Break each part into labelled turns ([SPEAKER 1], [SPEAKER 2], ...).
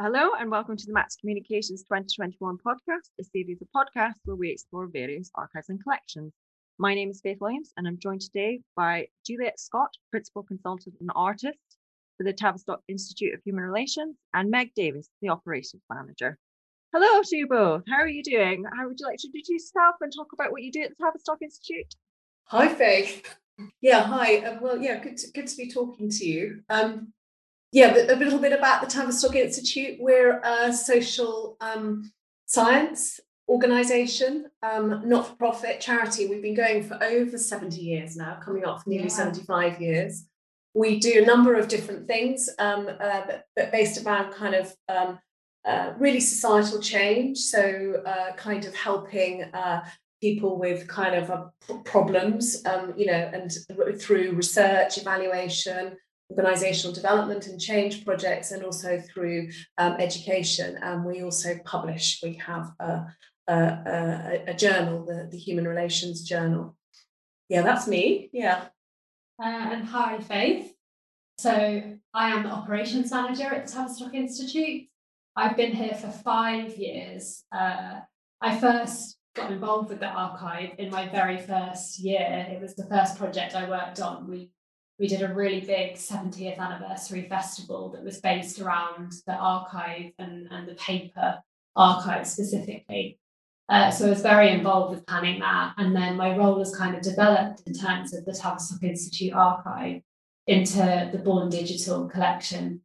[SPEAKER 1] Hello and welcome to the Max Communications 2021 podcast, a series of podcasts where we explore various archives and collections. My name is Faith Williams and I'm joined today by Juliet Scott, Principal Consultant and Artist for the Tavistock Institute of Human Relations, and Meg Davis, the Operations Manager. Hello to you both. How are you doing? How would you like to introduce yourself and talk about what you do at the Tavistock Institute?
[SPEAKER 2] Hi, Faith. Yeah, hi. Uh, well, yeah, good to, good to be talking to you. Um, yeah, a little bit about the Tavistock Institute. We're a social um, science organisation, um, not for profit charity. We've been going for over 70 years now, coming up for nearly yeah. 75 years. We do a number of different things, um, uh, but, but, based around kind of um, uh, really societal change. So, uh, kind of helping uh, people with kind of uh, problems, um, you know, and through research, evaluation, organizational development and change projects and also through um, education. And we also publish, we have a, a, a, a, journal, the, the Human Relations Journal. Yeah, that's me. Yeah.
[SPEAKER 3] Uh, and hi, Faith. So I am the operations manager at the Tavistock Institute. I've been here for five years. Uh, I first got involved with the archive in my very first year. It was the first project I worked on. We we did a really big 70th anniversary festival that was based around the archive and, and the paper archive specifically. Uh, so I was very involved with planning that. And then my role has kind of developed in terms of the Tavistock Institute archive into the Born Digital collection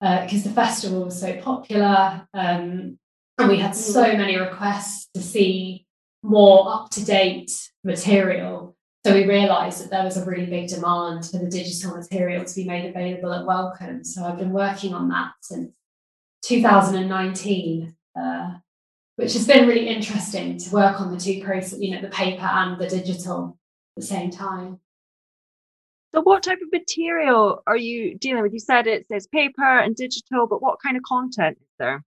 [SPEAKER 3] because uh, the festival was so popular. Um, and we had so many requests to see more up to date material so we realised that there was a really big demand for the digital material to be made available at Wellcome. So I've been working on that since 2019, uh, which has been really interesting to work on the two process, you know, the paper and the digital at the same time.
[SPEAKER 1] So what type of material are you dealing with? You said it says paper and digital, but what kind of content is there?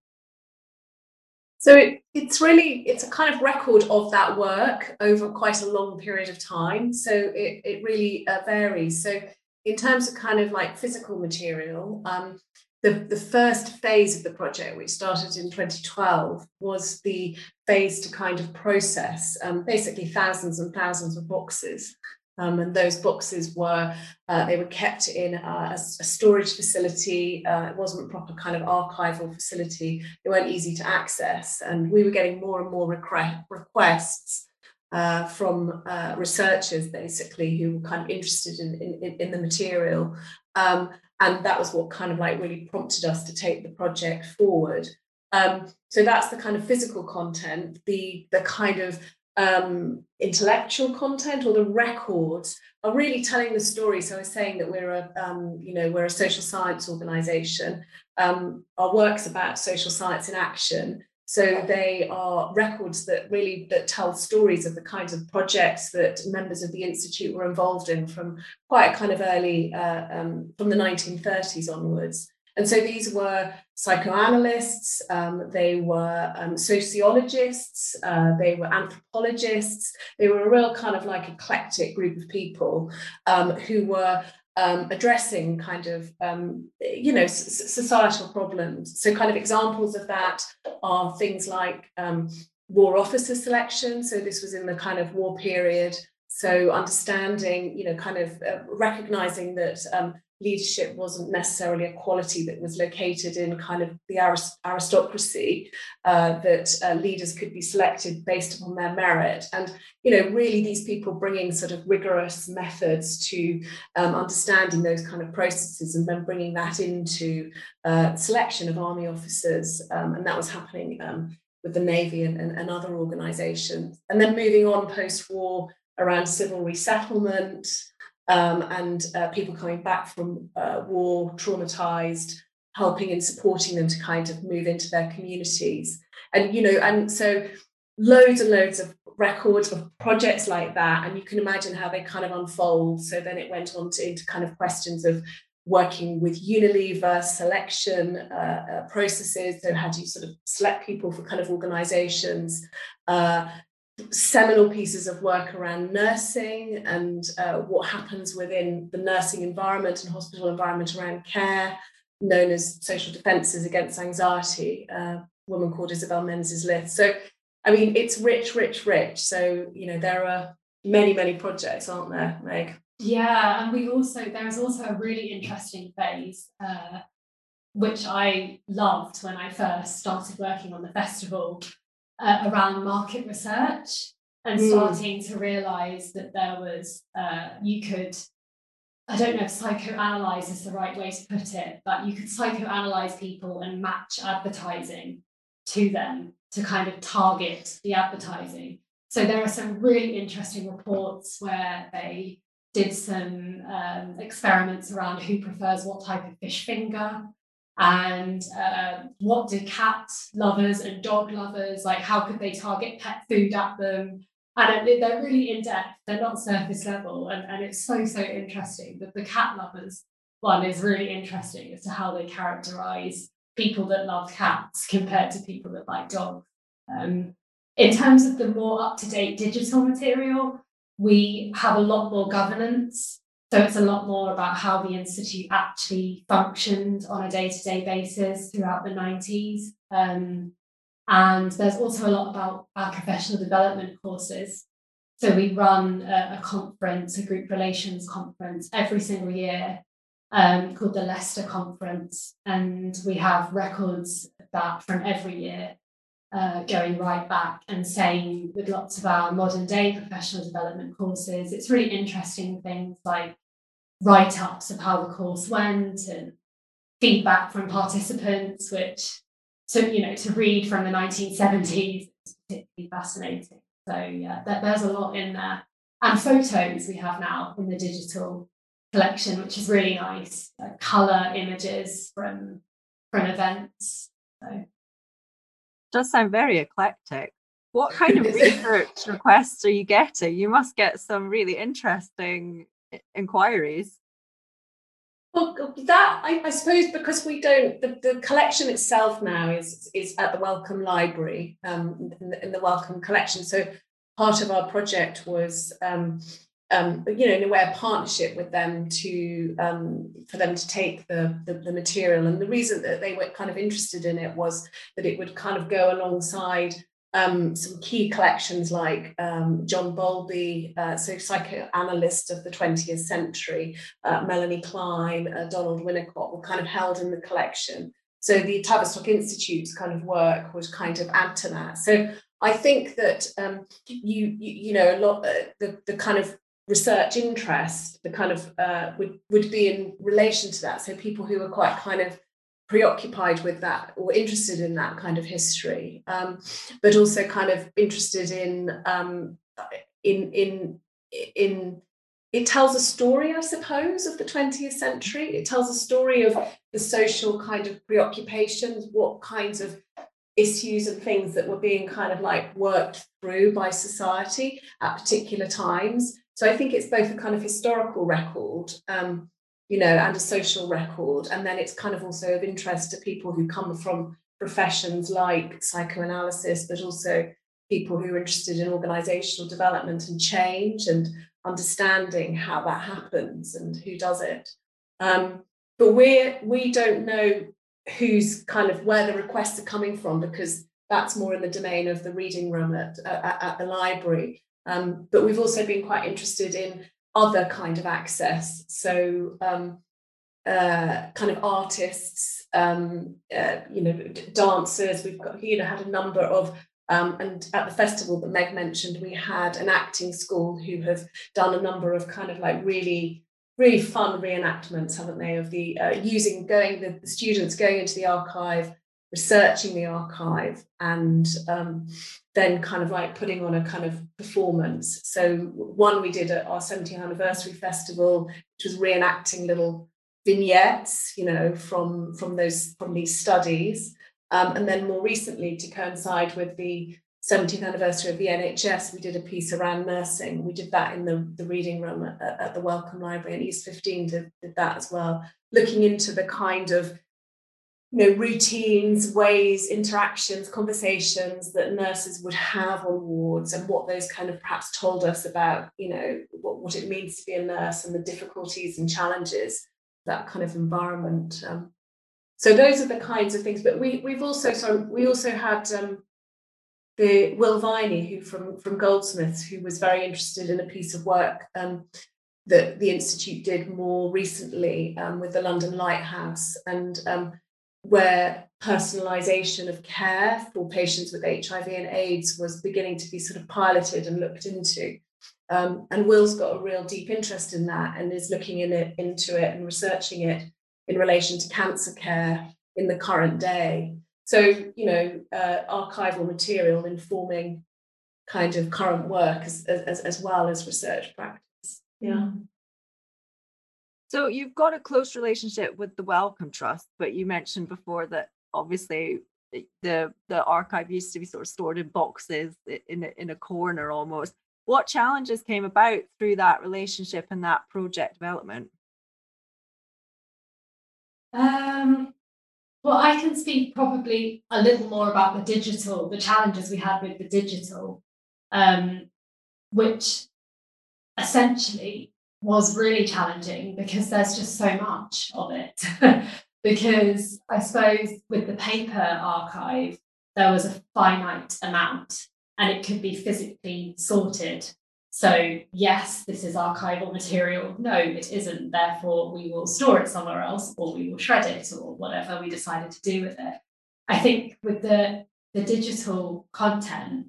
[SPEAKER 2] So it, it's really it's a kind of record of that work over quite a long period of time. So it, it really uh, varies. So in terms of kind of like physical material, um, the, the first phase of the project, which started in 2012, was the phase to kind of process um, basically thousands and thousands of boxes um, and those boxes were uh, they were kept in a, a, storage facility. Uh, it wasn't a proper kind of archival facility. They weren't easy to access, and we were getting more and more request, requests uh, from uh, researchers, basically, who were kind of interested in in, in the material. Um, and that was what kind of like really prompted us to take the project forward. Um, so that's the kind of physical content, the the kind of um, intellectual content or the records are really telling the story. So I was saying that we're a, um, you know, we're a social science organisation. Um, our work's about social science in action. So they are records that really that tell stories of the kinds of projects that members of the institute were involved in from quite a kind of early, uh, um, from the 1930s onwards. And so these were psychoanalysts, um, they were um, sociologists, uh, they were anthropologists, they were a real kind of like eclectic group of people um, who were um, addressing kind of, um, you know, s- societal problems. So, kind of examples of that are things like um, war officer selection. So, this was in the kind of war period. So, understanding, you know, kind of uh, recognizing that leadership wasn't necessarily a quality that was located in kind of the aristocracy, uh, that uh, leaders could be selected based upon their merit. And, you know, really these people bringing sort of rigorous methods to um, understanding those kind of processes and then bringing that into uh, selection of army officers. Um, and that was happening um, with the Navy and, and, and other organizations. And then moving on post-war around civil resettlement, um, and uh, people coming back from uh, war traumatized, helping and supporting them to kind of move into their communities. And, you know, and so loads and loads of records of projects like that. And you can imagine how they kind of unfold. So then it went on to into kind of questions of working with Unilever selection uh, uh, processes. So how do you sort of select people for kind of organizations? Uh, seminal pieces of work around nursing and uh, what happens within the nursing environment and hospital environment around care. known as social defences against anxiety, a woman called Isabel Menzies Lyth. So, I mean, it's rich, rich, rich. So, you know, there are many, many projects, aren't there, Meg?
[SPEAKER 3] Yeah, and we also there is also a really interesting phase, uh, which I loved when I first started working on the festival uh, around market research and mm. starting to realise that there was uh, you could I don't know if psychoanalyze is the right way to put it, but you could psychoanalyze people and match advertising to them to kind of target the advertising. So there are some really interesting reports where they did some um, experiments around who prefers what type of fish finger and uh, what do cat lovers and dog lovers like how could they target pet food at them? And they're really in depth they're not surface level and, and it's so so interesting that the cat lovers one is really interesting as to how they characterize people that love cats compared to people that like dogs um, in terms of the more up-to-date digital material we have a lot more governance so it's a lot more about how the institute actually functioned on a day-to-day basis throughout the 90s um, and there's also a lot about our professional development courses. So we run a, a conference, a group relations conference every single year um, called the Leicester Conference. And we have records of that from every year uh, going right back and same with lots of our modern day professional development courses. It's really interesting things like write ups of how the course went and feedback from participants, which to you know to read from the 1970s is particularly fascinating. So yeah, there, there's a lot in there, and photos we have now in the digital collection, which is really nice. Like color images from from events. So
[SPEAKER 1] does sound very eclectic. What kind of research requests are you getting? You must get some really interesting inquiries.
[SPEAKER 2] Well, that I, I, suppose because we don't the, the collection itself now is is at the Wellcome Library um, in, the, in the Wellcome collection. So part of our project was um, um, you know in a way a partnership with them to um, for them to take the, the, the material. And the reason that they were kind of interested in it was that it would kind of go alongside um, some key collections like um, John Bowlby, uh, so psychoanalyst of the 20th century, uh, Melanie Klein, uh, Donald Winnicott were kind of held in the collection. So the Tavistock Institute's kind of work would kind of add to that. So I think that um, you, you, you know a lot uh, the the kind of research interest the kind of uh, would would be in relation to that. So people who are quite kind of preoccupied with that or interested in that kind of history, um, but also kind of interested in um, in in in it tells a story, I suppose, of the 20th century. It tells a story of the social kind of preoccupations, what kinds of issues and things that were being kind of like worked through by society at particular times. So I think it's both a kind of historical record, um, you know, and a social record. And then it's kind of also of interest to people who come from professions like psychoanalysis, but also people who are interested in organizational development and change and understanding how that happens and who does it. Um, but we're we don't know who's kind of where the requests are coming from because that's more in the domain of the reading room at, at, at the library. Um, but we've also been quite interested in other kind of access. So um, uh, kind of artists, um, uh, you know, dancers. We've got, you know, had a number of, um, and at the festival that Meg mentioned, we had an acting school who have done a number of kind of like really, really fun reenactments, haven't they? Of the uh, using going the, the students going into the archive researching the archive and um, then kind of like putting on a kind of performance. So one we did at our 70th anniversary festival, which was reenacting little vignettes, you know, from from those from these studies. Um, and then more recently, to coincide with the 70th anniversary of the NHS, we did a piece around nursing. We did that in the, the reading room at, at the Wellcome Library, and East 15 did, did that as well, looking into the kind of you know, routines, ways, interactions, conversations that nurses would have on wards and what those kind of perhaps told us about, you know, what, what it means to be a nurse and the difficulties and challenges that kind of environment. Um, so those are the kinds of things. But we we've also so we also had um, the Will Viney, who from from Goldsmiths, who was very interested in a piece of work um, that the institute did more recently um, with the London Lighthouse, and um, where personalisation of care for patients with HIV and AIDS was beginning to be sort of piloted and looked into. Um, and Will's got a real deep interest in that and is looking in it into it and researching it in relation to cancer care in the current day. So, you know, uh, archival material informing kind of current work as, as, as well as research practice. Yeah.
[SPEAKER 1] So you've got a close relationship with the Wellcome Trust, but you mentioned before that obviously the the archive used to be sort of stored in boxes in a, in a corner almost. What challenges came about through that relationship and that project development?
[SPEAKER 3] Um, well, I can speak probably a little more about the digital, the challenges we had with the digital, um, which essentially was really challenging because there's just so much of it. because I suppose with the paper archive, there was a finite amount and it could be physically sorted. So, yes, this is archival material. No, it isn't. Therefore, we will store it somewhere else or we will shred it or whatever we decided to do with it. I think with the, the digital content,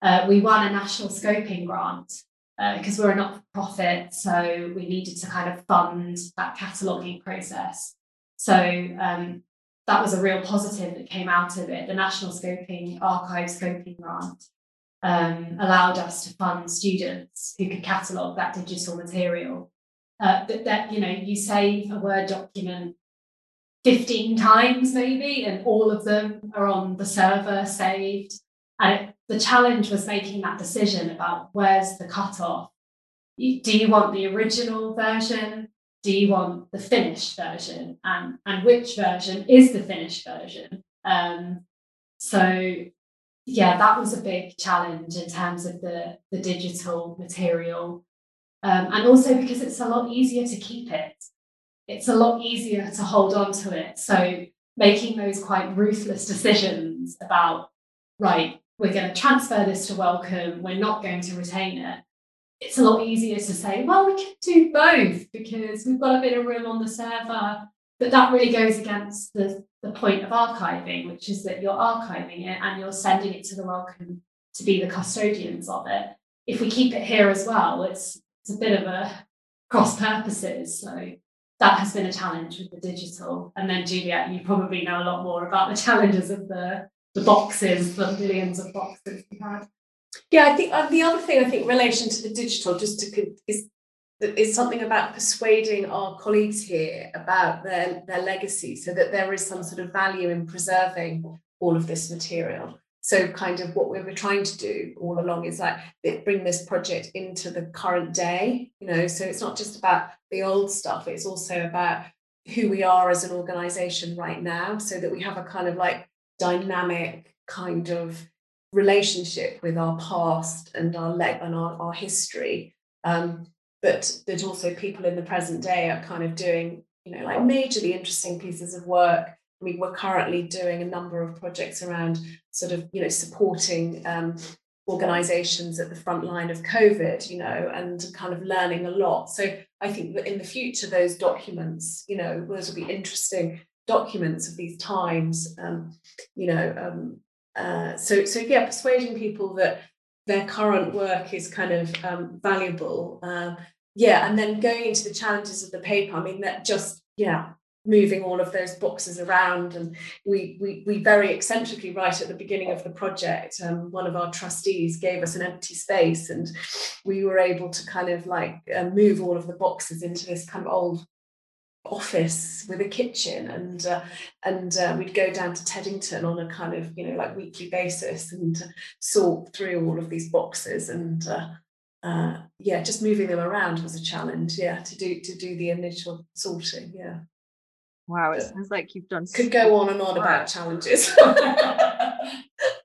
[SPEAKER 3] uh, we won a national scoping grant because uh, we're a not for profit. So we needed to kind of fund that cataloguing process. So um, that was a real positive that came out of it. The National Scoping Archive Scoping Grant um, allowed us to fund students who could catalogue that digital material. Uh, that, you know, you save a Word document 15 times maybe, and all of them are on the server saved. And it, the challenge was making that decision about where's the cutoff. Do you want the original version? Do you want the finished version? And, and which version is the finished version? Um, so yeah, that was a big challenge in terms of the, the digital material. Um, and also because it's a lot easier to keep it. It's a lot easier to hold on to it. So making those quite ruthless decisions about, right, we're going to transfer this to Wellcome, we're not going to retain it. It's a lot easier to say, well, we can do both because we've got a bit of room on the server. But that really goes against the, the point of archiving, which is that you're archiving it and you're sending it to the Wellcome to be the custodians of it. If we keep it here as well, it's, it's a bit of a cross purposes. So that has been a challenge with the digital. And then Juliet, you probably know a lot more about the challenges of the the boxes, the millions of boxes we had.
[SPEAKER 2] Yeah, I think uh, the other thing I think relation to the digital, just to is is something about persuading our colleagues here about their their legacy, so that there is some sort of value in preserving all of this material. So, kind of what we were trying to do all along is like bring this project into the current day. You know, so it's not just about the old stuff; it's also about who we are as an organization right now, so that we have a kind of like dynamic kind of relationship with our past and our leg and our, our history. Um, but that also people in the present day are kind of doing, you know, like majorly interesting pieces of work. I mean, we're currently doing a number of projects around sort of, you know, supporting um, organizations at the front line of COVID, you know, and kind of learning a lot. So I think that in the future, those documents, you know, those will be interesting documents of these times. Um, you know, um, uh, so so yeah, persuading people that their current work is kind of um, valuable. Um, yeah, and then going into the challenges of the paper. I mean, that just yeah, moving all of those boxes around, and we we we very eccentrically right at the beginning of the project, um, one of our trustees gave us an empty space, and we were able to kind of like uh, move all of the boxes into this kind of old office with a kitchen and uh, and uh, we'd go down to Teddington on a kind of you know like weekly basis and sort through all of these boxes and uh, uh, yeah just moving them around was a challenge yeah to do to do the initial sorting yeah.
[SPEAKER 1] Wow it sounds like you've done
[SPEAKER 2] could go on and on about challenges.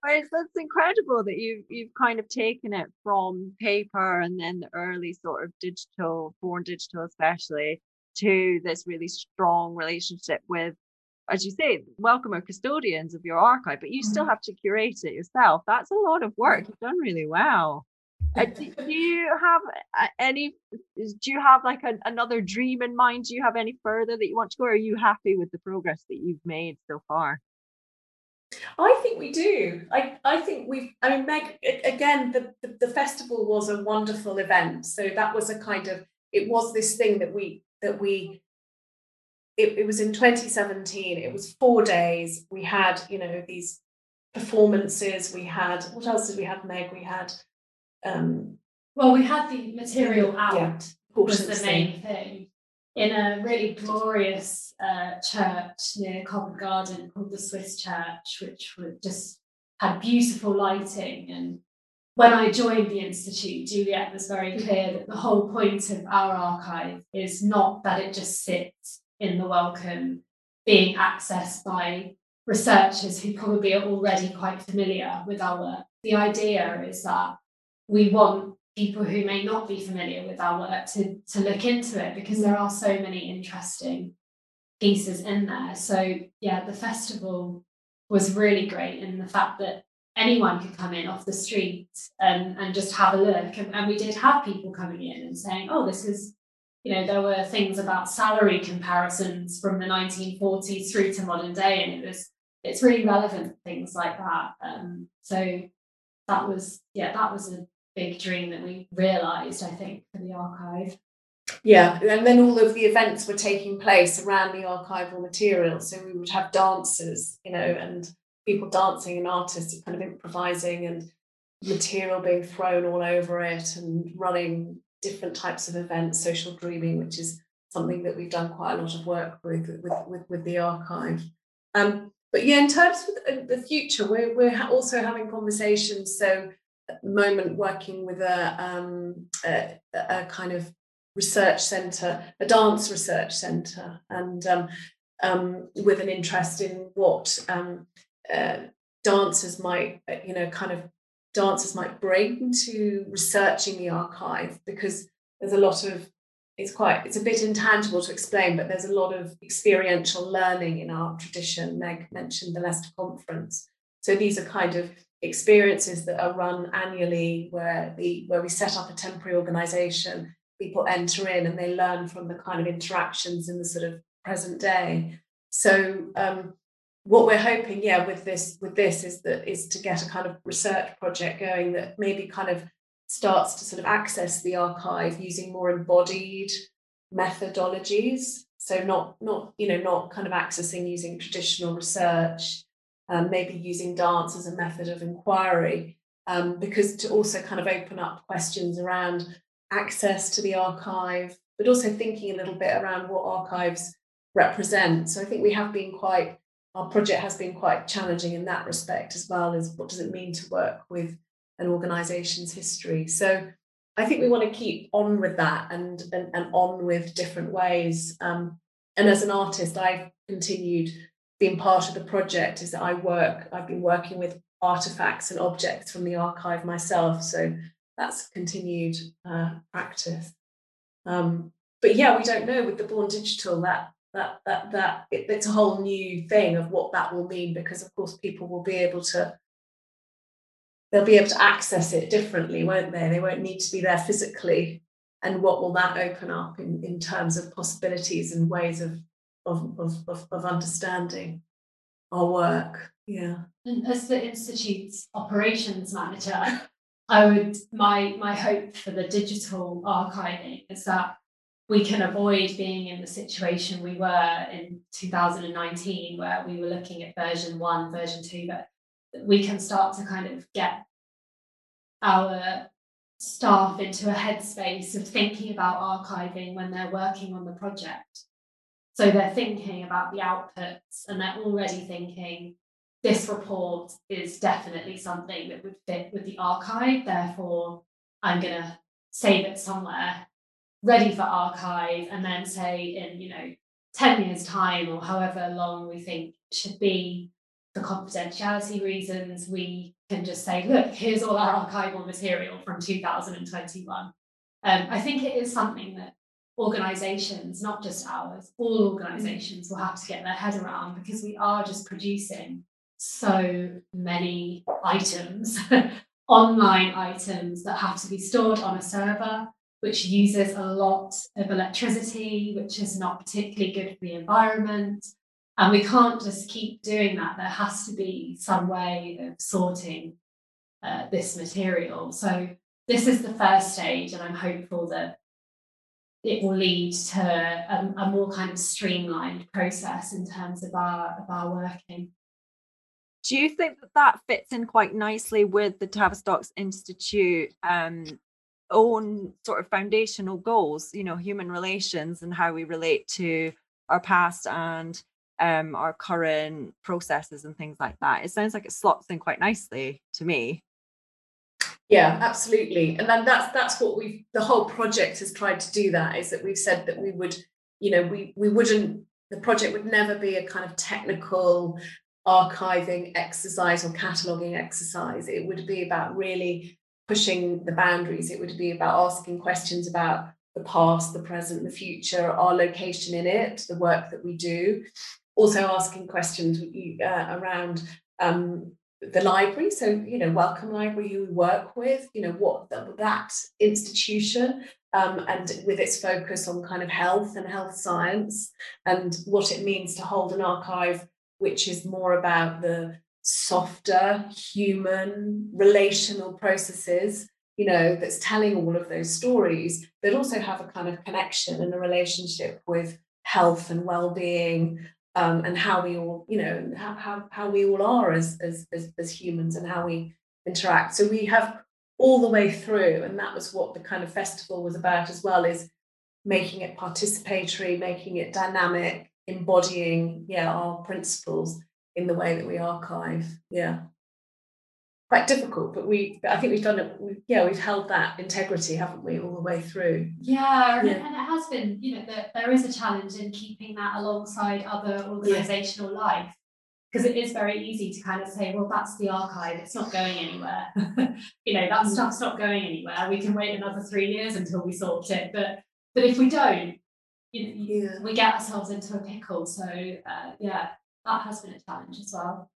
[SPEAKER 1] It's, that's incredible that you've you've kind of taken it from paper and then the early sort of digital born digital especially to this really strong relationship with as you say, Wellcome are custodians of your archive, but you mm-hmm. still have to curate it yourself. That's a lot of work. You've done really well. Uh, do, do, you have uh, any? Do you have like a, another dream in mind? Do you have any further that you want to go? Or are you happy with the progress that you've made so far?
[SPEAKER 2] I think we do. I, I think we've, I mean, Meg, again, the, the, the, festival was a wonderful event. So that was a kind of, it was this thing that we, that we, it, it was in 2017, it was four days. We had, you know, these performances. We had, what else did we have, Meg? We had, um,
[SPEAKER 3] well, we had the material out, yeah, was the main thing in a really glorious uh, church near Covent Garden called the Swiss Church, which was just had beautiful lighting. And when I joined the Institute, Juliet was very clear that the whole point of our archive is not that it just sits in the Wellcome, being accessed by researchers who probably are already quite familiar with our work. The idea is that we want people who may not be familiar with our work to, to look into it because there are so many interesting pieces in there. So, yeah, the festival was really great in the fact that anyone could come in off the street and, and just have a look. And, and we did have people coming in and saying, oh, this is, you know, there were things about salary comparisons from the 1940s through to modern day. And it was, it's really relevant, things like that. Um, so that was, yeah, that was a big dream that we realised, I think, for the archive.
[SPEAKER 2] Yeah, and then all of the events were taking place around the archival material. So we would have dancers, you know, and people dancing and artists kind of improvising and material being thrown all over it and running different types of events, social dreaming, which is something that we've done quite a lot of work with with, with, with the archive. Um, but yeah, in terms of the future, we're, we're also having conversations. So at the moment working with a, um, a, a kind of research centre, a dance research centre, and um, um, with an interest in what um, uh, dancers might, uh, you know, kind of dancers might bring to researching the archive, because there's a lot of it's quite it's a bit intangible to explain, but there's a lot of experiential learning in our tradition. Meg mentioned the Leicester Conference, so these are kind of experiences that are run annually where the where we set up a temporary organization people enter in and they learn from the kind of interactions in the sort of present day so um, what we're hoping yeah with this with this is that is to get a kind of research project going that maybe kind of starts to sort of access the archive using more embodied methodologies so not not you know not kind of accessing using traditional research um, maybe using dance as a method of inquiry, um, because to also kind of open up questions around access to the archive, but also thinking a little bit around what archives represent. So I think we have been quite, our project has been quite challenging in that respect as well as what does it mean to work with an organization's history. So I think we want to keep on with that and, and, and on with different ways. Um, and as an artist, I've continued being part of the project is that I work, I've been working with artifacts and objects from the archive myself. So that's continued uh, practice. Um, but yeah, we don't know with the Born Digital that that that that it, it's a whole new thing of what that will mean because of course people will be able to they'll be able to access it differently, won't they? They won't need to be there physically. And what will that open up in, in terms of possibilities and ways of of, of, of, of understanding our work. Yeah.
[SPEAKER 3] And as the Institute's operations manager, I would my my hope for the digital archiving is that we can avoid being in the situation we were in 2019 where we were looking at version one, version two, but we can start to kind of get our staff into a headspace of thinking about archiving when they're working on the project so they're thinking about the outputs and they're already thinking this report is definitely something that would fit with the archive. Therefore, I'm going to save it somewhere ready for archive and then say in, you know, 10 years' time or however long we think should be for confidentiality reasons, we can just say, look, here's all our archival material from 2021. Um, I think it is something that organizations, not just ours, all organizations will have to get their head around because we are just producing so many items, online items that have to be stored on a server, which uses a lot of electricity, which is not particularly good for the environment. And we can't just keep doing that. There has to be some way of sorting uh, this material. So this is the first stage, and I'm hopeful that it will lead to a, a, more kind of streamlined process in terms of our of our working.
[SPEAKER 1] Do you think that that fits in quite nicely with the Tavistock Institute um, own sort of foundational goals? You know, human relations and how we relate to our past and um, our current processes and things like that. It sounds like it slots in quite nicely to me.
[SPEAKER 2] Yeah, absolutely. And then that's that's what we've the whole project has tried to do that is that we've said that we would, you know, we we wouldn't the project would never be a kind of technical archiving exercise or cataloging exercise. It would be about really pushing the boundaries. It would be about asking questions about the past, the present, the future, our location in it, the work that we do. Also asking questions uh, around um, the library. So, you know, Wellcome Library, who we work with, you know, what the, that institution um, and with its focus on kind of health and health science and what it means to hold an archive which is more about the softer human relational processes you know that's telling all of those stories that also have a kind of connection and a relationship with health and well-being um, and how we all, you know, how, how, how we all are as, as, as, as humans and how we interact. So we have all the way through, and that was what the kind of festival was about as well, is making it participatory, making it dynamic, embodying, yeah, our principles in the way that we archive. Yeah quite difficult, but we I think we've done it. We, yeah, we've held that integrity, haven't we, all the way through?
[SPEAKER 3] Yeah, yeah. and it has been. You know, that there is a challenge in keeping that alongside other organisational yeah. life because it is very easy to kind of say, well, that's the archive, it's not going anywhere. you know, that mm. stuff's not going anywhere. We can wait another three years until we sort it. But but if we don't, you know, yeah. we get ourselves into a pickle. So uh, yeah, that has been a challenge as well.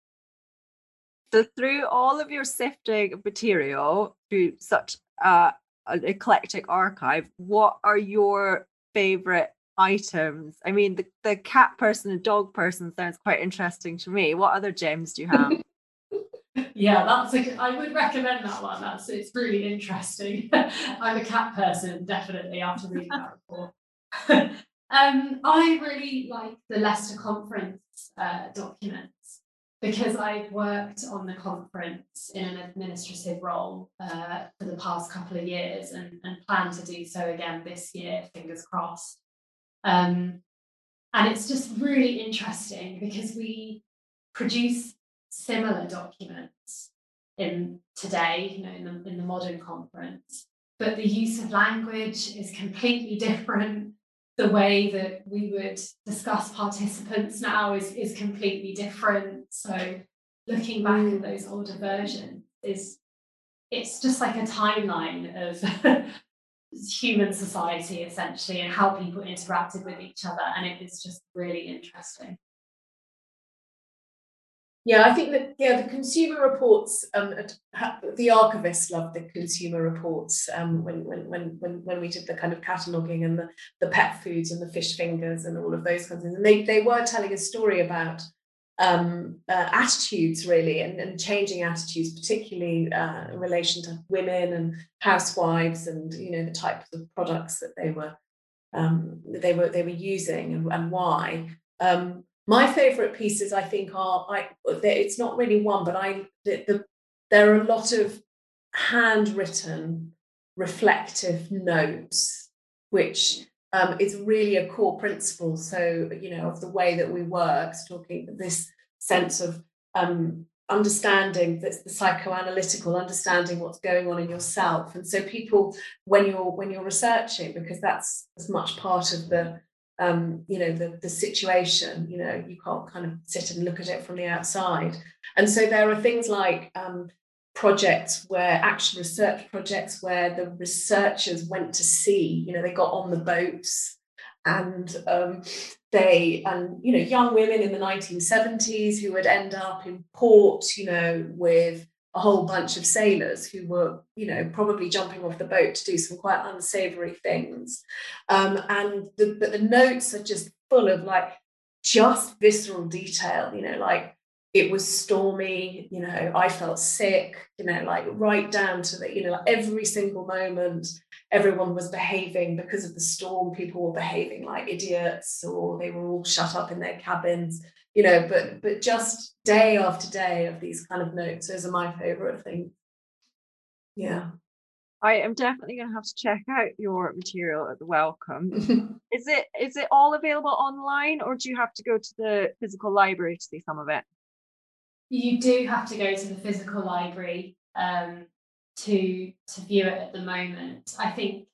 [SPEAKER 1] So through all of your sifting material through such uh, an eclectic archive, what are your favorite items? I mean, the, the cat person and dog person sounds quite interesting to me. What other gems do you have?
[SPEAKER 3] yeah, that's a, I would recommend that one. That's it's really interesting. I'm a cat person, definitely after reading that report. um, I really like the Leicester Conference uh, document because I've worked on the conference in an administrative role uh, for the past couple of years and, and plan to do so again this year, fingers crossed. Um, and it's just really interesting because we produce similar documents in today, you know, in the, in the modern conference, but the use of language is completely different the way that we would discuss participants now is, is completely different. So looking back at mm. those older versions is it's just like a timeline of human society essentially and how people interacted with each other and it is just really interesting
[SPEAKER 2] yeah, I think that yeah, the consumer reports. Um, the archivists loved the consumer reports um, when, when when when when we did the kind of cataloguing and the, the pet foods and the fish fingers and all of those kinds of things. And they they were telling a story about um, uh, attitudes really and, and changing attitudes, particularly uh, in relation to women and housewives and you know the types of products that they were um, they were they were using and, and why. Um, my favorite pieces, I think, are I. It's not really one, but I. The, the there are a lot of handwritten, reflective notes, which um, is really a core principle. So you know of the way that we work, talking this sense of um, understanding that's the psychoanalytical understanding what's going on in yourself and so people when you're when you're researching because that's as much part of the um, you know the, the situation you know you can't kind of sit and look at it from the outside. And so there are things like um, projects where actual research projects where the researchers went to sea you know they got on the boats and um, they and you know young women in the 1970s who would end up in port you know with a whole bunch of sailors who were you know probably jumping off the boat to do some quite unsavory things. Um, and the, but the notes are just full of like just visceral detail you know like it was stormy you know i felt sick you know like right down to the you know like every single moment everyone was behaving because of the storm. People were behaving like idiots or they were all shut up in their cabins you know but but just day after day of these kind of notes those are my favorite thing. yeah
[SPEAKER 1] I am definitely going to have to check out your material at the Wellcome. is it is it all available online, or do you have to go to the physical library to see some of it?
[SPEAKER 3] you do have to go to the physical library um, to to view it at the moment. I think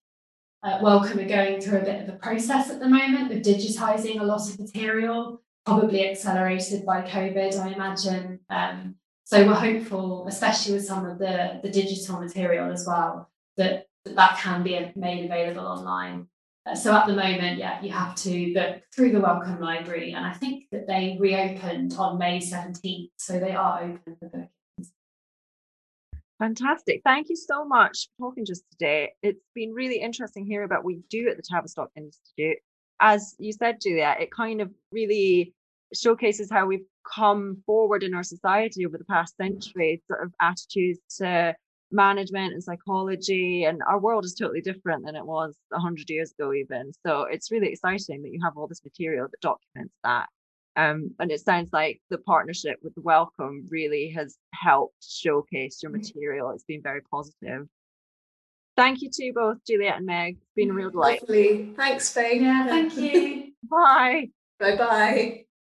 [SPEAKER 3] uh, Wellcome are going through a bit of a process at the moment of digitising a lot of material, probably accelerated by COVID, I imagine. Um, so we're hopeful, especially with some of the, the digital material as well, that that can be made available online. Uh, so at the moment, yeah, you have to look through the Wellcome Library, and I think that they reopened on May 17th, so they are open for bookings.
[SPEAKER 1] Fantastic. Thank you so much for talking us today. It's been really interesting hearing about what you do at the Tavistock Institute. As you said, Julia, it kind of really showcases how we've come forward in our society over the past century, sort of attitudes to management and psychology and our world is totally different than it was 100 years ago even. So it's really exciting that you have all this material that documents that. Um, and it sounds like the partnership with the Wellcome really has helped showcase your mm. material. It's been very positive thank you to both juliet and meg. It's been a real delight.
[SPEAKER 2] Lovely. thanks faye
[SPEAKER 3] yeah thank you.
[SPEAKER 1] Bye.
[SPEAKER 2] Bye bye